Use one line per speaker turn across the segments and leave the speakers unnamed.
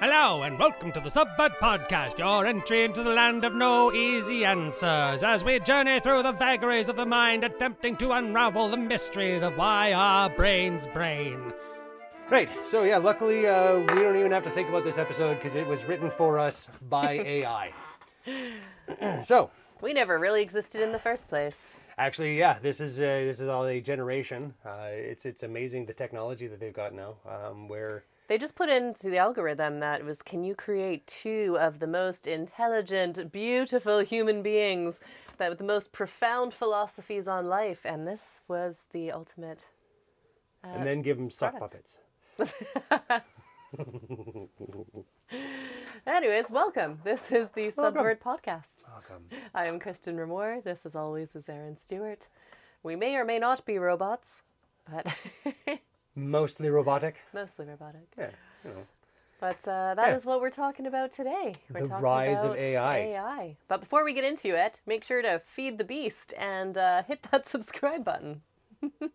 Hello and welcome to the Subvert Podcast, your entry into the land of no easy answers, as we journey through the vagaries of the mind, attempting to unravel the mysteries of why our brains brain. Right, so yeah, luckily uh, we don't even have to think about this episode because it was written for us by AI. so,
We never really existed in the first place.
Actually, yeah, this is uh, this is all a generation. Uh, it's it's amazing the technology that they've got now. Um, where
They just put into the algorithm that was can you create two of the most intelligent, beautiful human beings that with the most profound philosophies on life and this was the ultimate
and uh, then give them sock puppets.
Anyways, welcome. This is the Subvert podcast.
Welcome.
I am Kristen Ramore. This as always is Aaron Stewart. We may or may not be robots, but
Mostly robotic.
mostly robotic.
Yeah, you know.
But uh, that is
Yeah.
what we're talking about today. We're
The
talking
rise of AI.
AI. But before we get into it, make sure to feed the beast and uh, hit that subscribe button.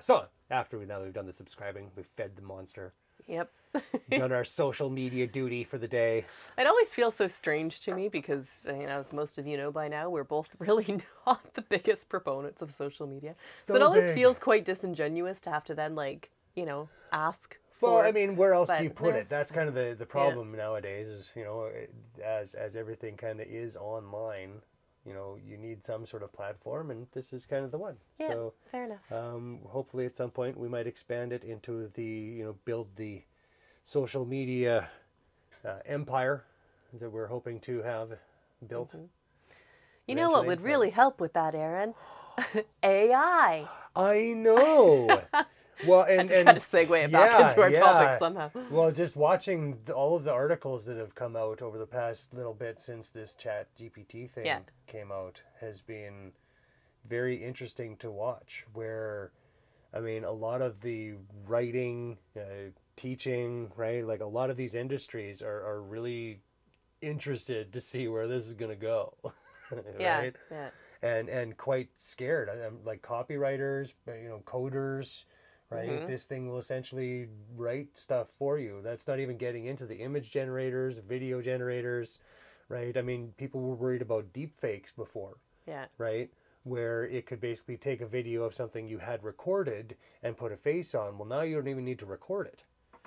So after we now that we've done the subscribing, we've fed the monster,
Yep.
done our social media duty for the day.
It always feels so strange to me because, you know, as most of you know by now, we're both really not the biggest proponents of social media. So, it always
big.
feels quite disingenuous to have to then, like, you know, ask for.
Well, I mean, where else do you put
yeah.
it? That's kind of the, the problem nowadays. Is you know, as as everything kind of is online, you know, you need some sort of platform, and this is kind of the one.
yeah,
So
fair enough.
um, hopefully, at some point, we might expand it into the you know build the social media uh, empire that we're hoping to have built.
Mm-hmm. you know what would really help with that, Aaron? AI.
I know. well, and and
to segue it back into our
yeah.
topic somehow.
Well, just watching the, all of the articles that have come out over the past little bit since this Chat GPT thing
Yeah.
came out has been very interesting to watch. Where, I mean, a lot of the writing, uh, teaching, right? Like a lot of these industries are, are really interested to see where this is going to go.
Yeah,
right?
yeah.
and and quite scared. I'm like copywriters, you know, coders, right?
Mm-hmm.
This thing will essentially write stuff for you. That's not even getting into the image generators, video generators, right? I mean, people were worried about deep fakes before,
Yeah.
right? Where it could basically take a video of something you had recorded and put a face on. Well, now you don't even need to record it.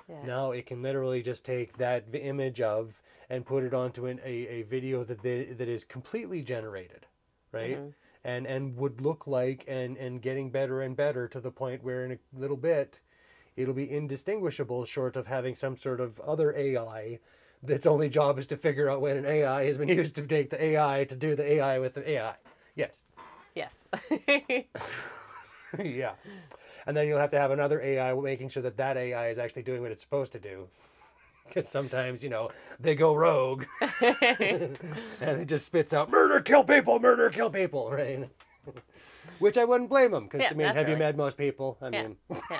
Yeah.
Now it can literally just take that image of and put it onto an, a, a video that they, that is completely generated, right? Mm-hmm. And and would look like and and getting better and better to the point where in a little bit it'll be indistinguishable short of having some sort of other AI that's only job is to figure out when an AI has been used to take the AI to do the AI with the AI. Yes.
Yes.
yeah. And then you'll have to have another AI making sure that that AI is actually doing what it's supposed to do. Because sometimes, you know, they go rogue and it just spits out murder, kill people, murder, kill people, right? Which I wouldn't blame them. Because,
Yeah,
I mean, have you met most people? I
Yeah.
mean,
yeah.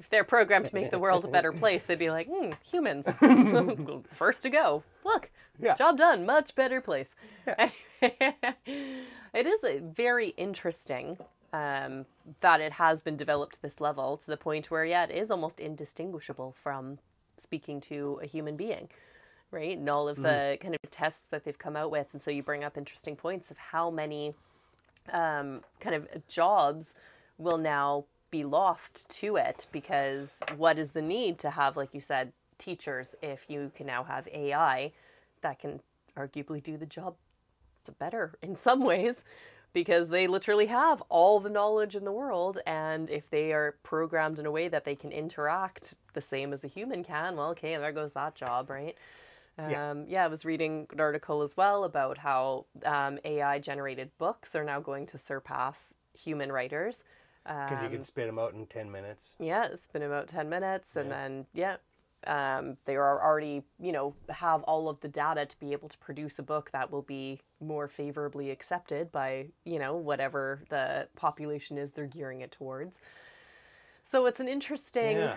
If they're programmed to make the world a better place, they'd be like, hmm, humans. First to go. Look,
Yeah.
job done. Much better place. it is very interesting um, that it has been developed to this level to the point where, yeah, it is almost indistinguishable from speaking to a human being. Right, and all of the kind of tests that they've come out with, and so you bring up interesting points of how many um, kind of jobs will now be lost to it because what is the need to have, like you said, teachers if you can now have AI that can arguably do the job better in some ways because they literally have all the knowledge in the world and if they are programmed in a way that they can interact the same as a human can well okay there goes that job right
Yeah.
um, yeah, I was reading an article as well about how um, AI generated books are now going to surpass human writers.
because you
Um,
can spit them out in 10 minutes.
yeah, been about 10 minutes. And
Yeah.
then, yeah, um, they are already, you know, have all of the data to be able to produce a book that will be more favorably accepted by, you know, whatever the population is they're gearing it towards. So it's an interesting.
Yeah.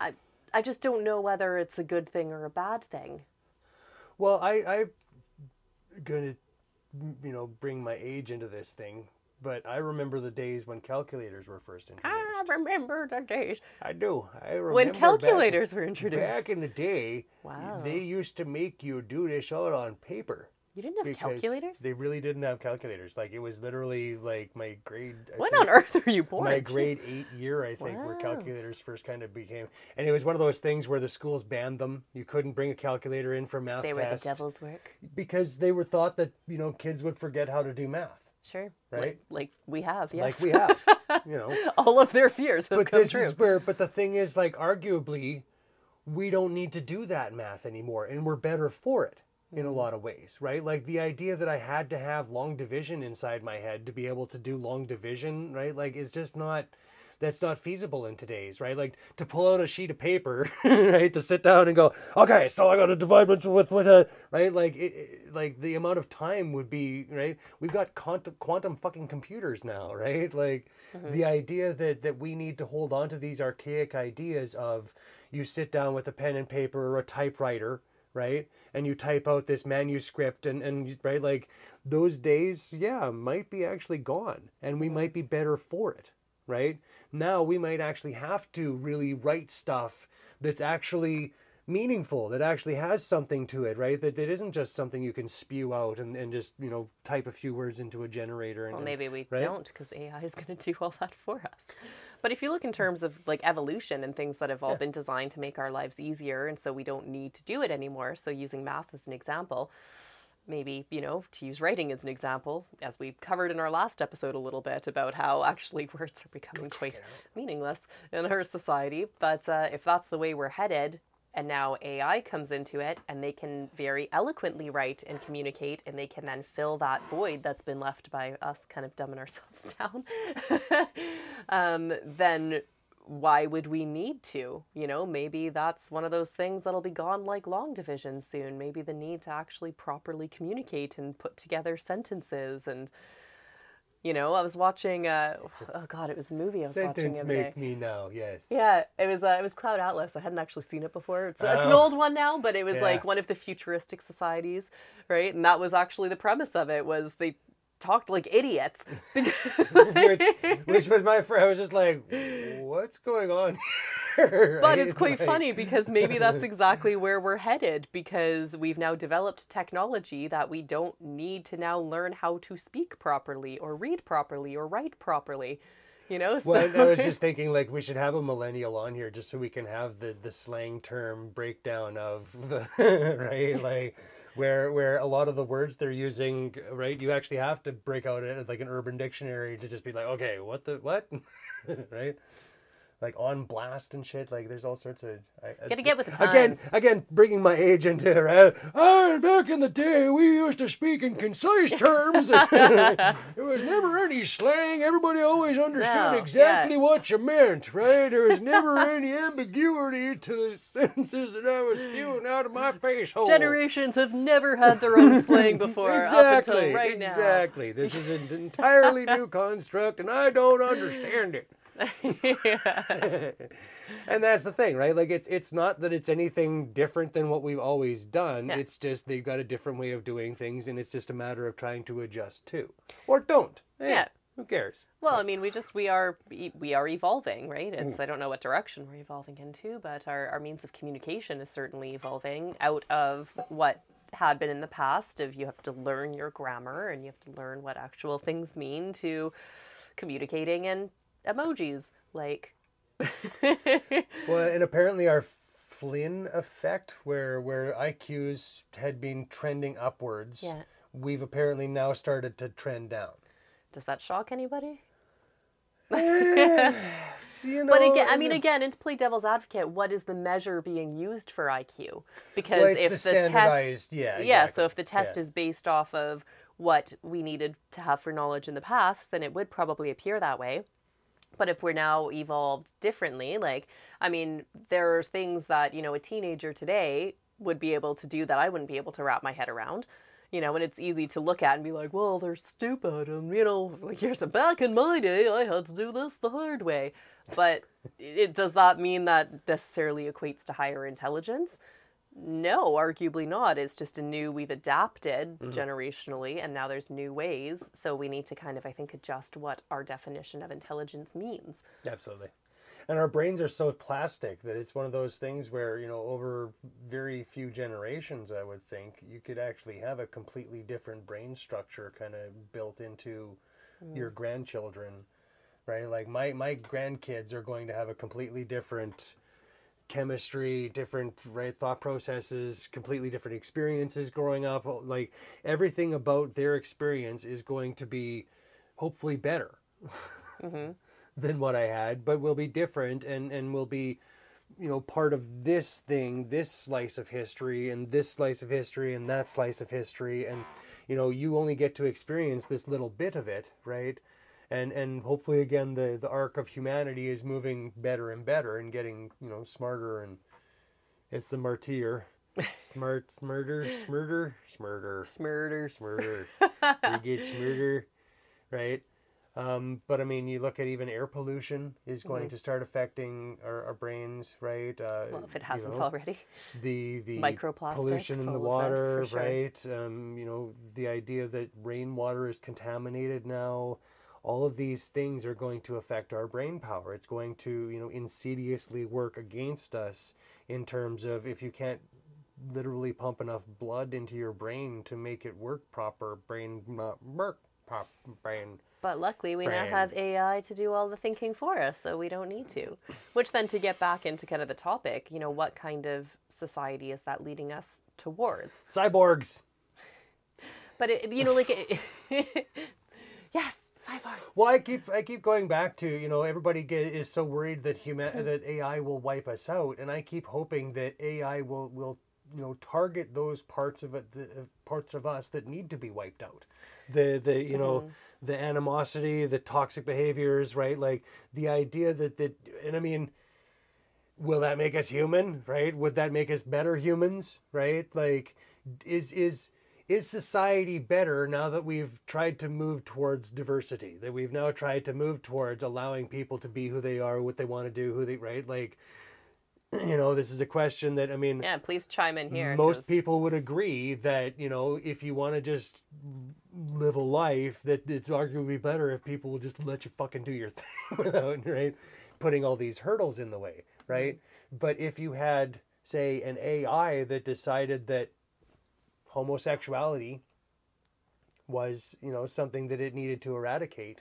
I, I just don't know whether it's a good thing or a bad thing.
Well, I, I'm going to, you know, bring my age into this thing but I remember the days when calculators were first introduced.
I remember the days
I do. I remember
when
back-
calculators were introduced.
Back in the day,
Wow.
they used to make you do this all on paper.
you didn't have calculators?
They really didn't have calculators. Like it was literally like my grade. I
When
think-
on earth are you born?
My
Jeez.
grade eight year, I think, where calculators first kind of became, and it was one of those things where the schools banned them. You couldn't bring a calculator in for math
They were the devil's work.
because they were thought that you know kids would forget how to do math,
Sure.
Right?
Like, like we have, yes.
like we have, you know.
All of their fears have
But
come
this
true.
is where, but the thing is, like, arguably, we don't need to do that math anymore, and we're better for it in a
Mm.
lot of ways, right? Like the idea that I had to have long division inside my head to be able to do long division, right? Like, is just not. That's not feasible in today's, right? Like to pull out a sheet of paper, right? To sit down and go, okay, so I got to divide with with with a right, like it, like the amount of time would be right. We've got quantum quantum fucking computers now, right? Like mm-hmm. the idea that that we need to hold on to these archaic ideas of you sit down with a pen and paper or a typewriter, right? And you type out this manuscript and, and right, like those days, yeah, might be actually gone and we mm-hmm. might be better for it, right? Now we might actually have to really write stuff that's actually meaningful, that actually has something to it, right? That, that isn't just something you can spew out and, and just, you know, type a few words into a generator. And,
Well, maybe we
right?
don't because AI is going to do all that for us. But if you look in terms of like evolution and things that have all been designed to make our lives easier, and so we don't need to do it anymore. So using math as an example, maybe you know to use writing as an example, as we covered in our last episode a little bit about how actually words are becoming quite meaningless in our society. But uh, if that's the way we're headed, and now AI comes into it and they can very eloquently write and communicate and they can then fill that void that's been left by us kind of dumbing ourselves down, um, then why would we need to? You know, maybe that's one of those things that'll be gone like long division soon. Maybe the need to actually properly communicate and put together sentences and. You know, I was watching. Uh, oh God, it was a movie I was watching
Sentence make me now, yes.
Yeah, it was uh, it was Cloud Atlas. I hadn't actually seen it before. It's, it's an
Oh.
old one now, but it was
Yeah.
like one of the futuristic societies, right? And that was actually the premise of it was they talked like idiots.
which, which was my friend. I was just like, what's going on?
But it's quite
Like-
funny because maybe that's exactly where we're headed because we've now developed technology that we don't need to now learn how to speak properly or read properly or write properly. You know, so
Well, I was just thinking like we should have a millennial on here just so we can have the the slang term breakdown of the right like where where a lot of the words they're using right you actually have to break out a, like an urban dictionary to just be like okay what the what? Right like on blast and shit like there's all sorts of I,
Gotta get with the
again
times.
again again, bringing my age into it right? oh back in the day we used to speak in concise terms there was never any slang everybody always understood
No,
exactly
yeah.
what you meant right there was never any ambiguity to the sentences that i was spewing out of my face hole
generations have never had their own slang before up
exactly
until right now.
exactly this is an entirely new construct and i don't understand it and that's the thing right like it's it's not that it's anything different than what we've always done
Yeah.
it's just they've got a different way of doing things and it's just a matter of trying to adjust to or don't Hey,
Yeah.
who cares
Well, I mean, we just we are we are evolving, right? It's mm. I don't know what direction we're evolving into, but our, our means of communication is certainly evolving out of what had been in the past of you have to learn your grammar and you have to learn what actual things mean to communicating in emojis like
well and apparently our flynn effect where where iqs had been trending upwards
Yeah.
we've apparently now started to trend down
does that shock anybody?
Eh, you know,
But again, I mean, again, and to play devil's advocate, what is the measure being used for IQ? Because
Well,
if
the
the, test,
standardized- yeah,
yeah,
exactly,
so if the test
yeah.
is based off of what we needed to have for knowledge in the past, then it would probably appear that way. But if we're now evolved differently, like, I mean, there are things that, you know, a teenager today would be able to do that I wouldn't be able to wrap my head around. You know, and it's easy to look at and be like, well, they're stupid. And, you know, like, here's a back in my day, I had to do this the hard way. But it does that mean that necessarily equates to higher intelligence? No, arguably not. It's just a new, we've adapted mm. generationally, and now there's new ways. So we need to kind of, I think, adjust what our definition of intelligence means.
Absolutely. And our brains are so plastic that it's one of those things where, you know, over very few generations, I would think, you could actually have a completely different brain structure kind of built into mm. your grandchildren, right? Like my, my grandkids are going to have a completely different chemistry, different right thought processes, completely different experiences growing up. Oh, like everything about their experience is going to be hopefully better mm-hmm. than what I had, but will be different and and will be you know part of this thing, this slice of history and this slice of history and that slice of history and you know you only get to experience this little bit of it, right? And and hopefully again the the arc of humanity is moving better and better and getting, you know, smarter and it's the martyr. Smart, smurder, smurder, smurder,
Smurders.
smurder. you get smurder, right? Um, but I mean, you look at even air pollution is going to start affecting our, our brains, right? Uh,
Mm-hmm. Well, if it hasn't
know,
already.
the the
Microplastics,
pollution in the water,
sure.
right? Um, you know, the idea that rainwater is contaminated now. All of these things are going to affect our brain power. It's going to, you know, insidiously work against us in terms of if you can't literally pump enough blood into your brain to make it work proper, brain work pop brain.
But luckily, we now have AI to do all the thinking for us, so we don't need to. Which then, to get back into kind of the topic, you know, what kind of society is that leading us towards?
Cyborgs.
But it, you know, like, it, yes, cyborg.
Well, I keep I keep going back to you know everybody get, is so worried that human that AI will wipe us out, and I keep hoping that AI will will you know target those parts of it, the uh, parts of us that need to be wiped out. The the you know the animosity, the toxic behaviors, right? Like the idea that that and I mean. Will that make us human? Right? Would that make us better humans? Right? Like, is is is society better now that we've tried to move towards diversity that we've now tried to move towards allowing people to be who they are what they want to do who they right? Like you know this is a question that i mean
Yeah, please chime in here.
most
'cause-
people would agree that you know if you want to just live a life that it's arguably better if people will just let you fucking do your thing without right? Putting all these hurdles in the way right? Mm-hmm. But if you had say an ai that decided that homosexuality was you know something that it needed to eradicate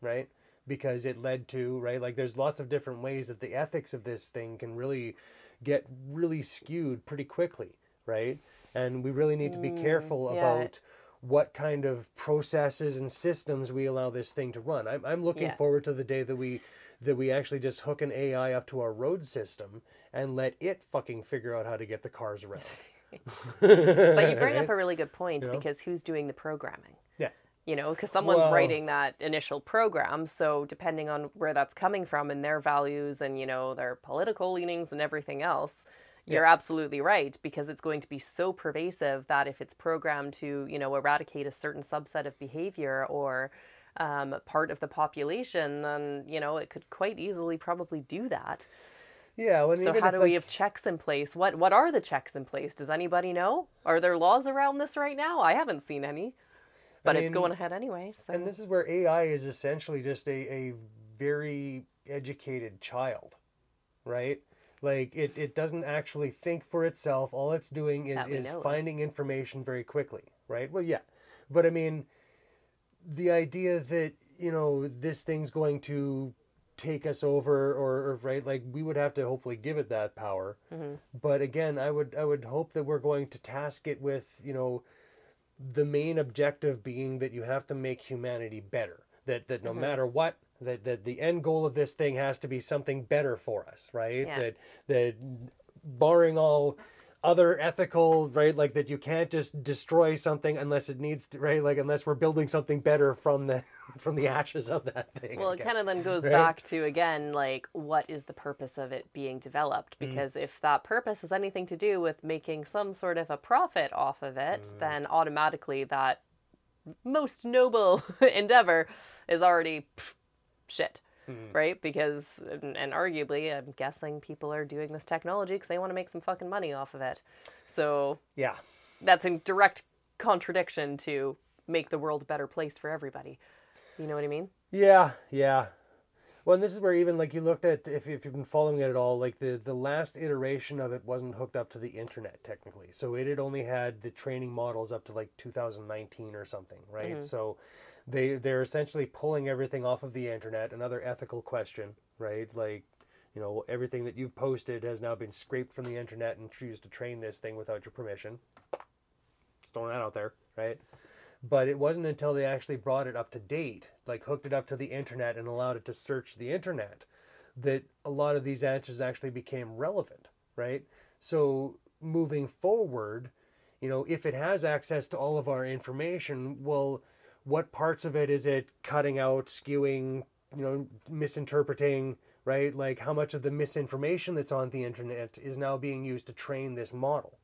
right because it led to right like there's lots of different ways that the ethics of this thing can really get really skewed pretty quickly right and we really need to be mm, careful
yeah.
about what kind of processes and systems we allow this thing to run i'm, I'm looking
Yeah.
forward to the day that we that we actually just hook an ai up to our road system and let it fucking figure out how to get the cars around
But you bring up a really good point
You know?
because who's doing the programming?
yeah
You know, because someone's
Well-
writing that initial program. So depending on where that's coming from and their values and, you know, their political leanings and everything else, you're absolutely right because it's going to be so pervasive that if it's programmed to, you know, eradicate a certain subset of behavior or um, part of the population, then, you know, it could quite easily probably do that.
Yeah when
So how do
like,
we have checks in place? What what are the checks in place? Does anybody know? Are there laws around this right now? I haven't seen any. But it's
mean,
going ahead anyway. So
And this is where AI is essentially just a, a very educated child, right? Like it, it doesn't actually think for itself. All it's doing is, is finding information very quickly, right? Well, yeah. But I mean, the idea that, you know, this thing's going to take us over or, or right like we would have to hopefully give it that power
Mm-hmm.
but again i would i would hope that we're going to task it with you know the main objective being that you have to make humanity better that that
Mm-hmm.
no matter what that, that the end goal of this thing has to be something better for us right
Yeah.
that that barring all other ethical right like that you can't just destroy something unless it needs to right like unless we're building something better from the from the ashes of that thing I
well, it kind of then goes
right?
back to again, like, what is the purpose of it being developed?
Mm.
Because if that purpose has anything to do with making some sort of a profit off of it,
Mm.
then automatically that most noble endeavor is already pff, shit. Mm-hmm. right? Because, and, and arguably, I'm guessing people are doing this technology because they want to make some fucking money off of it. So
Yeah.
that's in direct contradiction to make the world a better place for everybody. You know what I mean?
Yeah, yeah. Well, and this is where even like you looked at if, if you've been following it at all, like the the last iteration of it wasn't hooked up to the internet technically, so it had only had the training models up to like 2019 or something, right? Mm-hmm. So they they're essentially pulling everything off of the internet. Another ethical question, right? Like you know everything that you've posted has now been scraped from the internet and used to train this thing without your permission. Just throwing that out there, right? but it wasn't until they actually brought it up to date, like hooked it up to the internet and allowed it to search the internet, that a lot of these answers actually became relevant, right? So moving forward, you know, if it has access to all of our information, well, what parts of it is it cutting out, skewing, you know, misinterpreting, right? Like how much of the misinformation that's on the internet is now being used to train this model?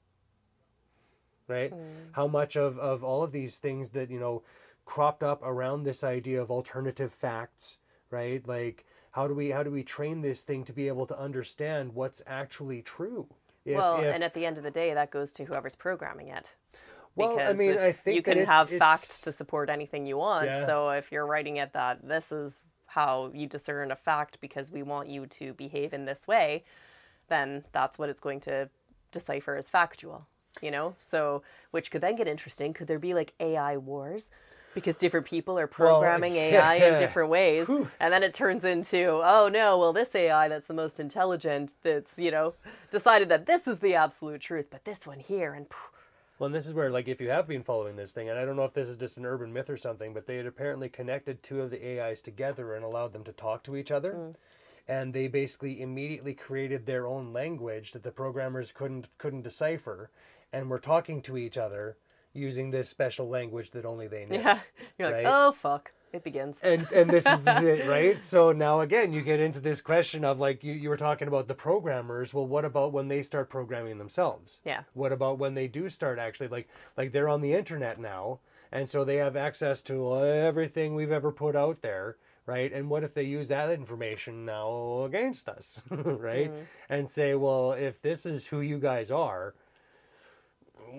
right? Hmm. How much of, of all of these things that, you know, cropped up around this idea of alternative facts, right? Like how do we how do we train this thing to be able to understand what's actually true? If,
well,
if-
and at the end of the day, that goes to whoever's programming it.
Well, I
Because
mean, I think
you can
it's-
have facts to support anything you want.
Yeah.
So if you're writing it that this is how you discern a fact because we want you to behave in this way, then that's what it's going to decipher as factual. You know, so which could then get interesting. Could there be like AI wars? Because different people are programming AI in different ways, and then it turns into, oh no, well this AI that's the most intelligent, that's you know, decided that this is the absolute truth, but this one here, and
Well, and this is where, like, if you have been following this thing, and I don't know if this is just an urban myth or something, but they had apparently connected two of the AIs together and allowed them to talk to each other.
Mm.
And they basically immediately created their own language that the programmers couldn't couldn't decipher, and were talking to each other using this special language that only they knew.
Yeah. You're like,
Right?
oh fuck. It begins.
and and this is the, right so now again you get into this question of like you, you were talking about the programmers well what about when they start programming themselves
Yeah.
what about when they do start actually like like they're on the internet now and so they have access to everything we've ever put out there right and what if they use that information now against us right mm-hmm. and say well if this is who you guys are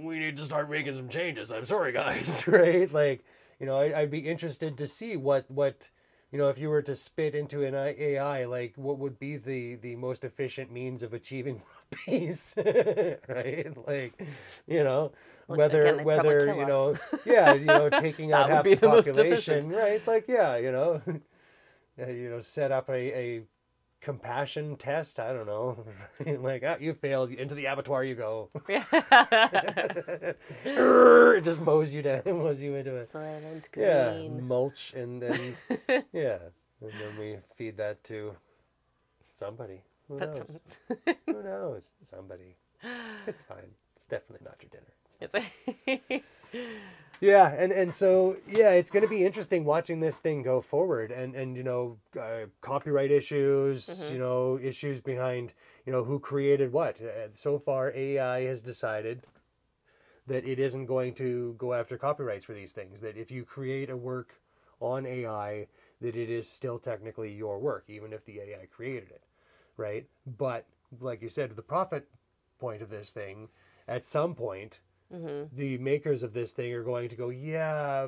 we need to start making some changes. I'm sorry, guys. right? Like, you know, I, I'd be interested to see what what you know if you were to spit into an AI, like what would be the the most efficient means of achieving peace, right? Like, you know. Whether
again,
whether you know yeah you know taking out half the
the
population right like yeah you know you know set up a, a compassion test I don't know like ah, you failed into the abattoir you go it just mows you down, It mows you into it.
Silent
Yeah, mulch, and then yeah, and then we feed that to somebody. Who knows? Who knows? Somebody. It's fine. It's definitely not your dinner. It's fine. Yeah, and and so yeah, it's going to be interesting watching this thing go forward, and and you know, uh, copyright issues, you know, issues behind you know who created what. Uh, so far, AI has decided that it isn't going to go after copyrights for these things. That if you create a work on AI, that it is still technically your work, even if the AI created it, right? But like you said, the profit point of this thing, at some point, Mm-hmm. the makers of this thing are going to go, yeah,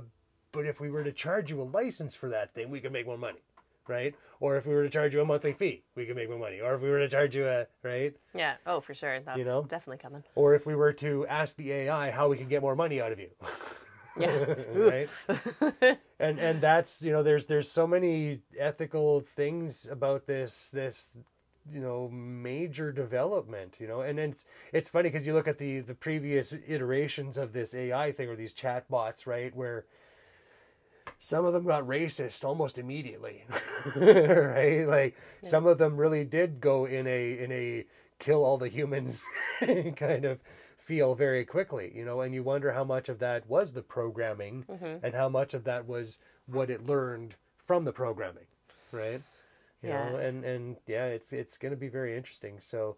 but if we were to charge you a license for that thing, we could make more money, right? Or if we were to charge you a monthly fee, we could make more money. Or if we were to charge you a right,
yeah. Oh, for sure. That's
know?
definitely coming.
or if we were to ask the AI how we can get more money out of you,
Yeah.
right? and and that's you know there's there's so many ethical things about this this you know major development you know? And then it's it's funny because you look at the the previous iterations of this AI thing or these chatbots right where some of them got racist almost immediately right? Like some of them really did go in a in a kill all the humans kind of feel very quickly you know? And you wonder how much of that was the programming mm-hmm. and how much of that was what it learned from the programming right you
Yeah.
know and and yeah it's it's going to be very interesting so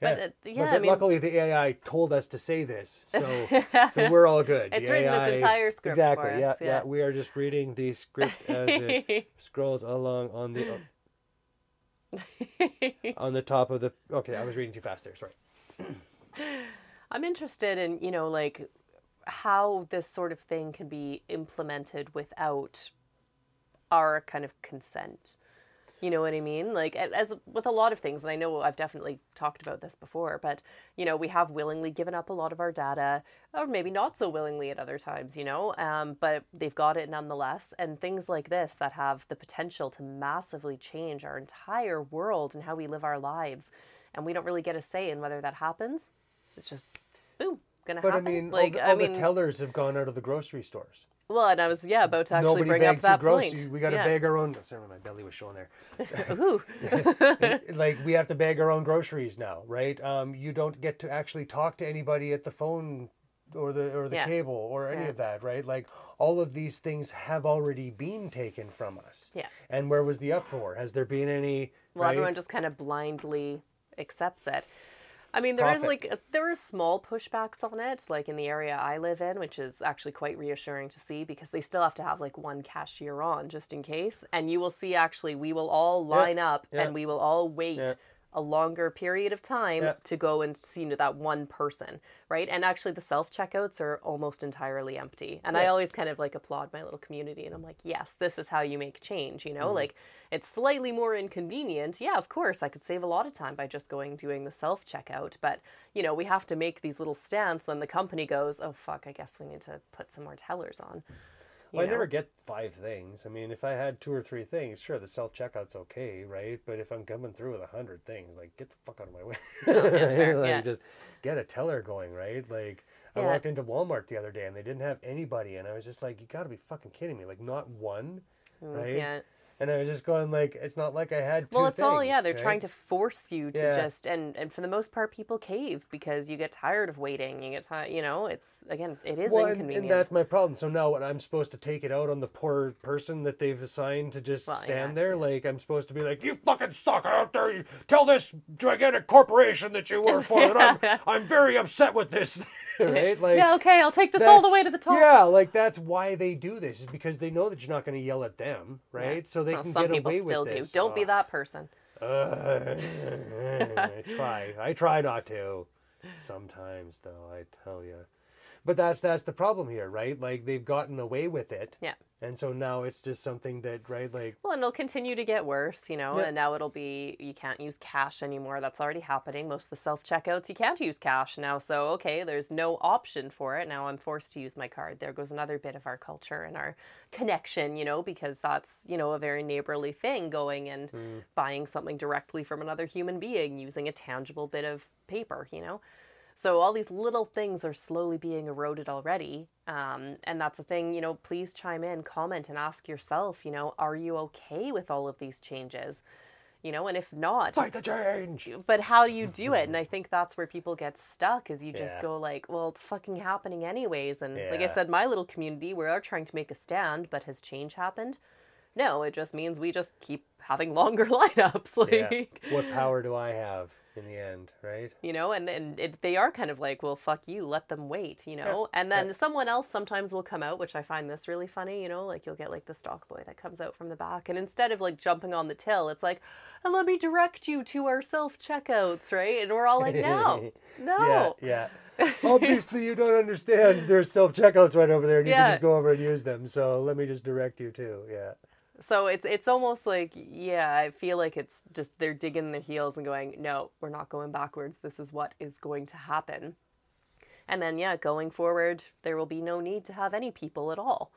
But,
yeah,
uh,
But
I mean-
luckily the AI told us to say this, so so we're all good.
It's
The
written this entire script
exactly.
for
yeah,
us, yeah.
We are just reading the script as it scrolls along on the. on the top of the. Okay, I was reading too fast there. Sorry.
I'm interested in, you know, like how this sort of thing can be implemented without our kind of consent. You know what I mean? Like as with a lot of things, and I know I've definitely talked about this before, but you know we have willingly given up a lot of our data, or maybe not so willingly at other times. You know, um, but they've got it nonetheless. And things like this that have the potential to massively change our entire world and how we live our lives, and we don't really get a say in whether that happens. It's just boom, gonna happen.
But
happen.
I mean,
like
all, the, all
I mean,
the tellers have gone out of the grocery stores.
Well, and I was yeah about to actually
Nobody
bring up that
grocery.
point.
We got to
yeah.
bag our own. Sorry, my belly was showing there.
Ooh.
like we have to bag our own groceries now, right? Um, you don't get to actually talk to anybody at the phone or the or the
Yeah.
cable or any
Yeah.
of that, right? Like all of these things have already been taken from us.
Yeah.
And where was the uproar? Has there been any?
Well,
right?
everyone just kind of blindly accepts it. I mean, there is
Profit.
like a- there are small pushbacks on it, like in the area I live in, which is actually quite reassuring to see because they still have to have like one cashier on just in case. And you will see actually, we will all line up
yeah.
and we will all wait
Yeah.
A longer period of time
Yeah.
to go and see that one person, right? And actually, the self checkouts are almost entirely empty. And I always kind of like applaud my little community, and I'm like, yes, this is how you make change. You know,
Mm-hmm.
like it's slightly more inconvenient. Yeah, of course, I could save a lot of time by just going doing the self checkout, but you know, we have to make these little stance when the company goes, oh fuck, I guess we need to put some more tellers on.
Well, I never get five things. I mean, if I had two or three things, sure, the self checkout's okay, right? But if I'm coming through with a hundred things, like get the fuck out of my way.
fair,
like
yeah.
just get a teller going, right? Like I walked into Walmart the other day and they didn't have anybody, and I was just like, you got to be fucking kidding me! Like not one, right?
Mm, Yeah.
And I was just going like, it's not like I had.
Well, it's all yeah. They're
right?
trying to force you to
Yeah.
just and and for the most part, people cave because you get tired of waiting. You get tired. You know, it's again, it is
Well, and,
inconvenient.
and that's my problem. So now, what I'm supposed to take it out on the poor person that they've assigned to just
Well,
stand
yeah,
there? Like I'm supposed to be like, you fucking sucker out there! You tell this gigantic corporation that you work for that I'm, I'm very upset with this, right? Like,
yeah, okay, I'll take this all the way to the top.
Yeah, like that's why they do this is because they know that you're not going to yell at them, right? So they
Well,
can
some
get
people
away
still
with
do.
this.
Don't be that person.
Uh, I try. I try not to. Sometimes, though, I tell you. But that's that's the problem here, right? Like they've gotten away with it,
Yeah.
and so now it's just something that, right? Like,
Well, and it'll continue to get worse, you know,
Yeah.
and now it'll be you can't use cash anymore. That's already happening. Most of the self checkouts, you can't use cash now. So, okay, there's no option for it. Now I'm forced to use my card. There goes another bit of our culture and our connection, you know, because that's, you know, a very neighborly thing going and hmm. buying something directly from another human being using a tangible bit of paper, you know. So all these little things are slowly being eroded already. Um, and that's the thing, you know, please chime in, comment, and ask yourself, you know, are you okay with all of these changes? You know, and if not,
fight the change.
but how do you do it? And I think that's where people get stuck is you just
Yeah.
go like, well, it's fucking happening anyways. And like I said, my little community, we are trying to make a stand, but has change happened? No, it just means we just keep having longer lineups. Like,
Yeah. What power do I have in the end, right?
you know and and it, they are kind of like well fuck you let them wait you know and then someone else sometimes will come out which i find this really funny you know like you'll get like the stock boy that comes out from the back and instead of like jumping on the till it's like and let me direct you to our self checkouts right and we're all like no no
Yeah, yeah. Obviously, you don't understand. There's self checkouts right over there, and you
Yeah.
can just go over and use them. So let me just direct you to, Yeah.
So it's it's almost like yeah, I feel like it's just they're digging their heels and going, no, we're not going backwards. This is what is going to happen. And then yeah, going forward, there will be no need to have any people at all.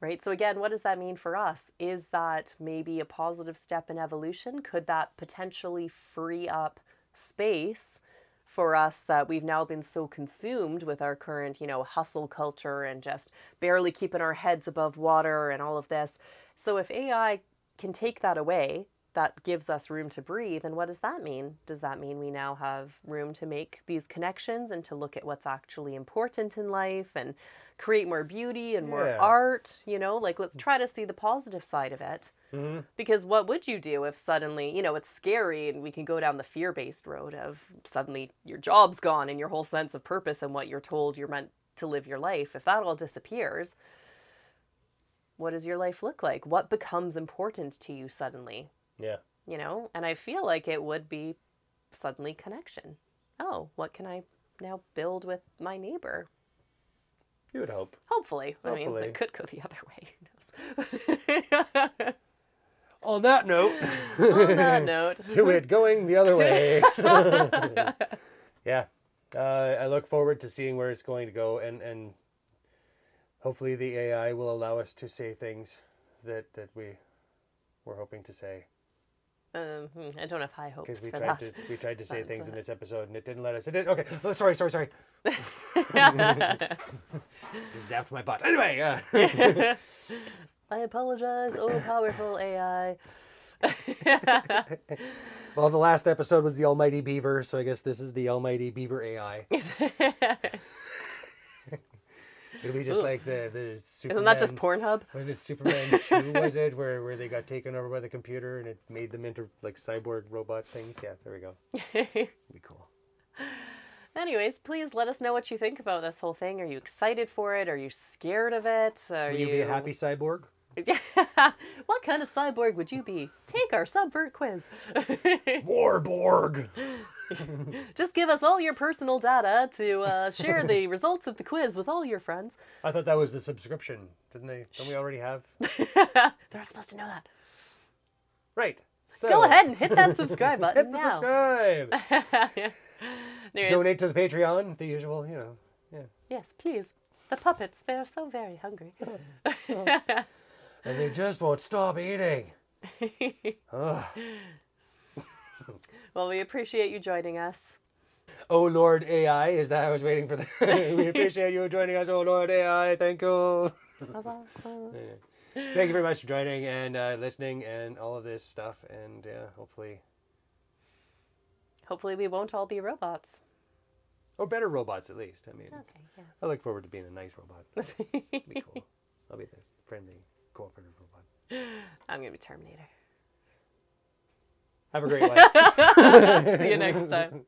Right? So again, what does that mean for us? Is that maybe a positive step in evolution? Could that potentially free up space for us that we've now been so consumed with our current, you know, hustle culture and just barely keeping our heads above water and all of this. So if AI can take that away, that gives us room to breathe, and what does that mean? Does that mean we now have room to make these connections and to look at what's actually important in life and create more beauty and more art? You know, like let's try to see the positive side of it.
hmm
Because what would you do if suddenly, you know, it's scary and we can go down the fear based road of suddenly your job's gone and your whole sense of purpose and what you're told you're meant to live your life. If that all disappears, what does your life look like? What becomes important to you suddenly?
Yeah.
you know, and I feel like it would be suddenly connection. Oh, what can I now build with my neighbor?
You would hope.
Hopefully. I mean, it could go the other way. Who knows?
On that note,
On that note,
to it going the other way. yeah, uh, I look forward to seeing where it's going to go, and and hopefully the AI will allow us to say things that that we were hoping to say
um, hmm, I don't have high hopes
because we
for
tried
that.
to we tried to say
That's
things in this episode and it didn't let us. It did. Okay, oh, sorry, sorry, sorry. Just zapped my butt. Anyway, uh,
I apologize, oh powerful AI.
well, the last episode was the Almighty Beaver, so I guess this is the Almighty Beaver AI. It'll be just
Ooh.
like the the Superman.
Isn't that just Pornhub?
Wasn't it Superman two? Was it where where they got taken over by the computer and it made them into like cyborg robot things? Yeah, there we go. Be cool.
Anyways, please let us know what you think about this whole thing. Are you excited for it? Are you scared of it? Are
Will you be a happy cyborg?
what kind of cyborg would you be? Take our subvert quiz.
Warborg.
Just give us all your personal data to uh, share the results of the quiz with all your friends.
I thought that was the subscription. Didn't they? Don't we already have?
They're supposed to know that.
Right. So,
Go ahead and hit that subscribe button
Hit the
now.
subscribe.
Anyways,
Donate to the Patreon. The usual, you know. Yeah.
Yes, please. The puppets, they're so very hungry.
And they just won't stop eating.
Well, we appreciate you joining us.
Oh Lord AI, is that I was waiting for the we appreciate you joining us, oh Lord AI, thank you. Thank you very much for joining and uh, listening and all of this stuff and uh, hopefully
Hopefully, we won't all be robots.
or better robots at least. I mean
Okay,
I look forward to being a nice robot.
yeah.
Be cool. I'll be the friendly, cooperative robot.
I'm going to be Terminator.
Have a great one.
See you next time.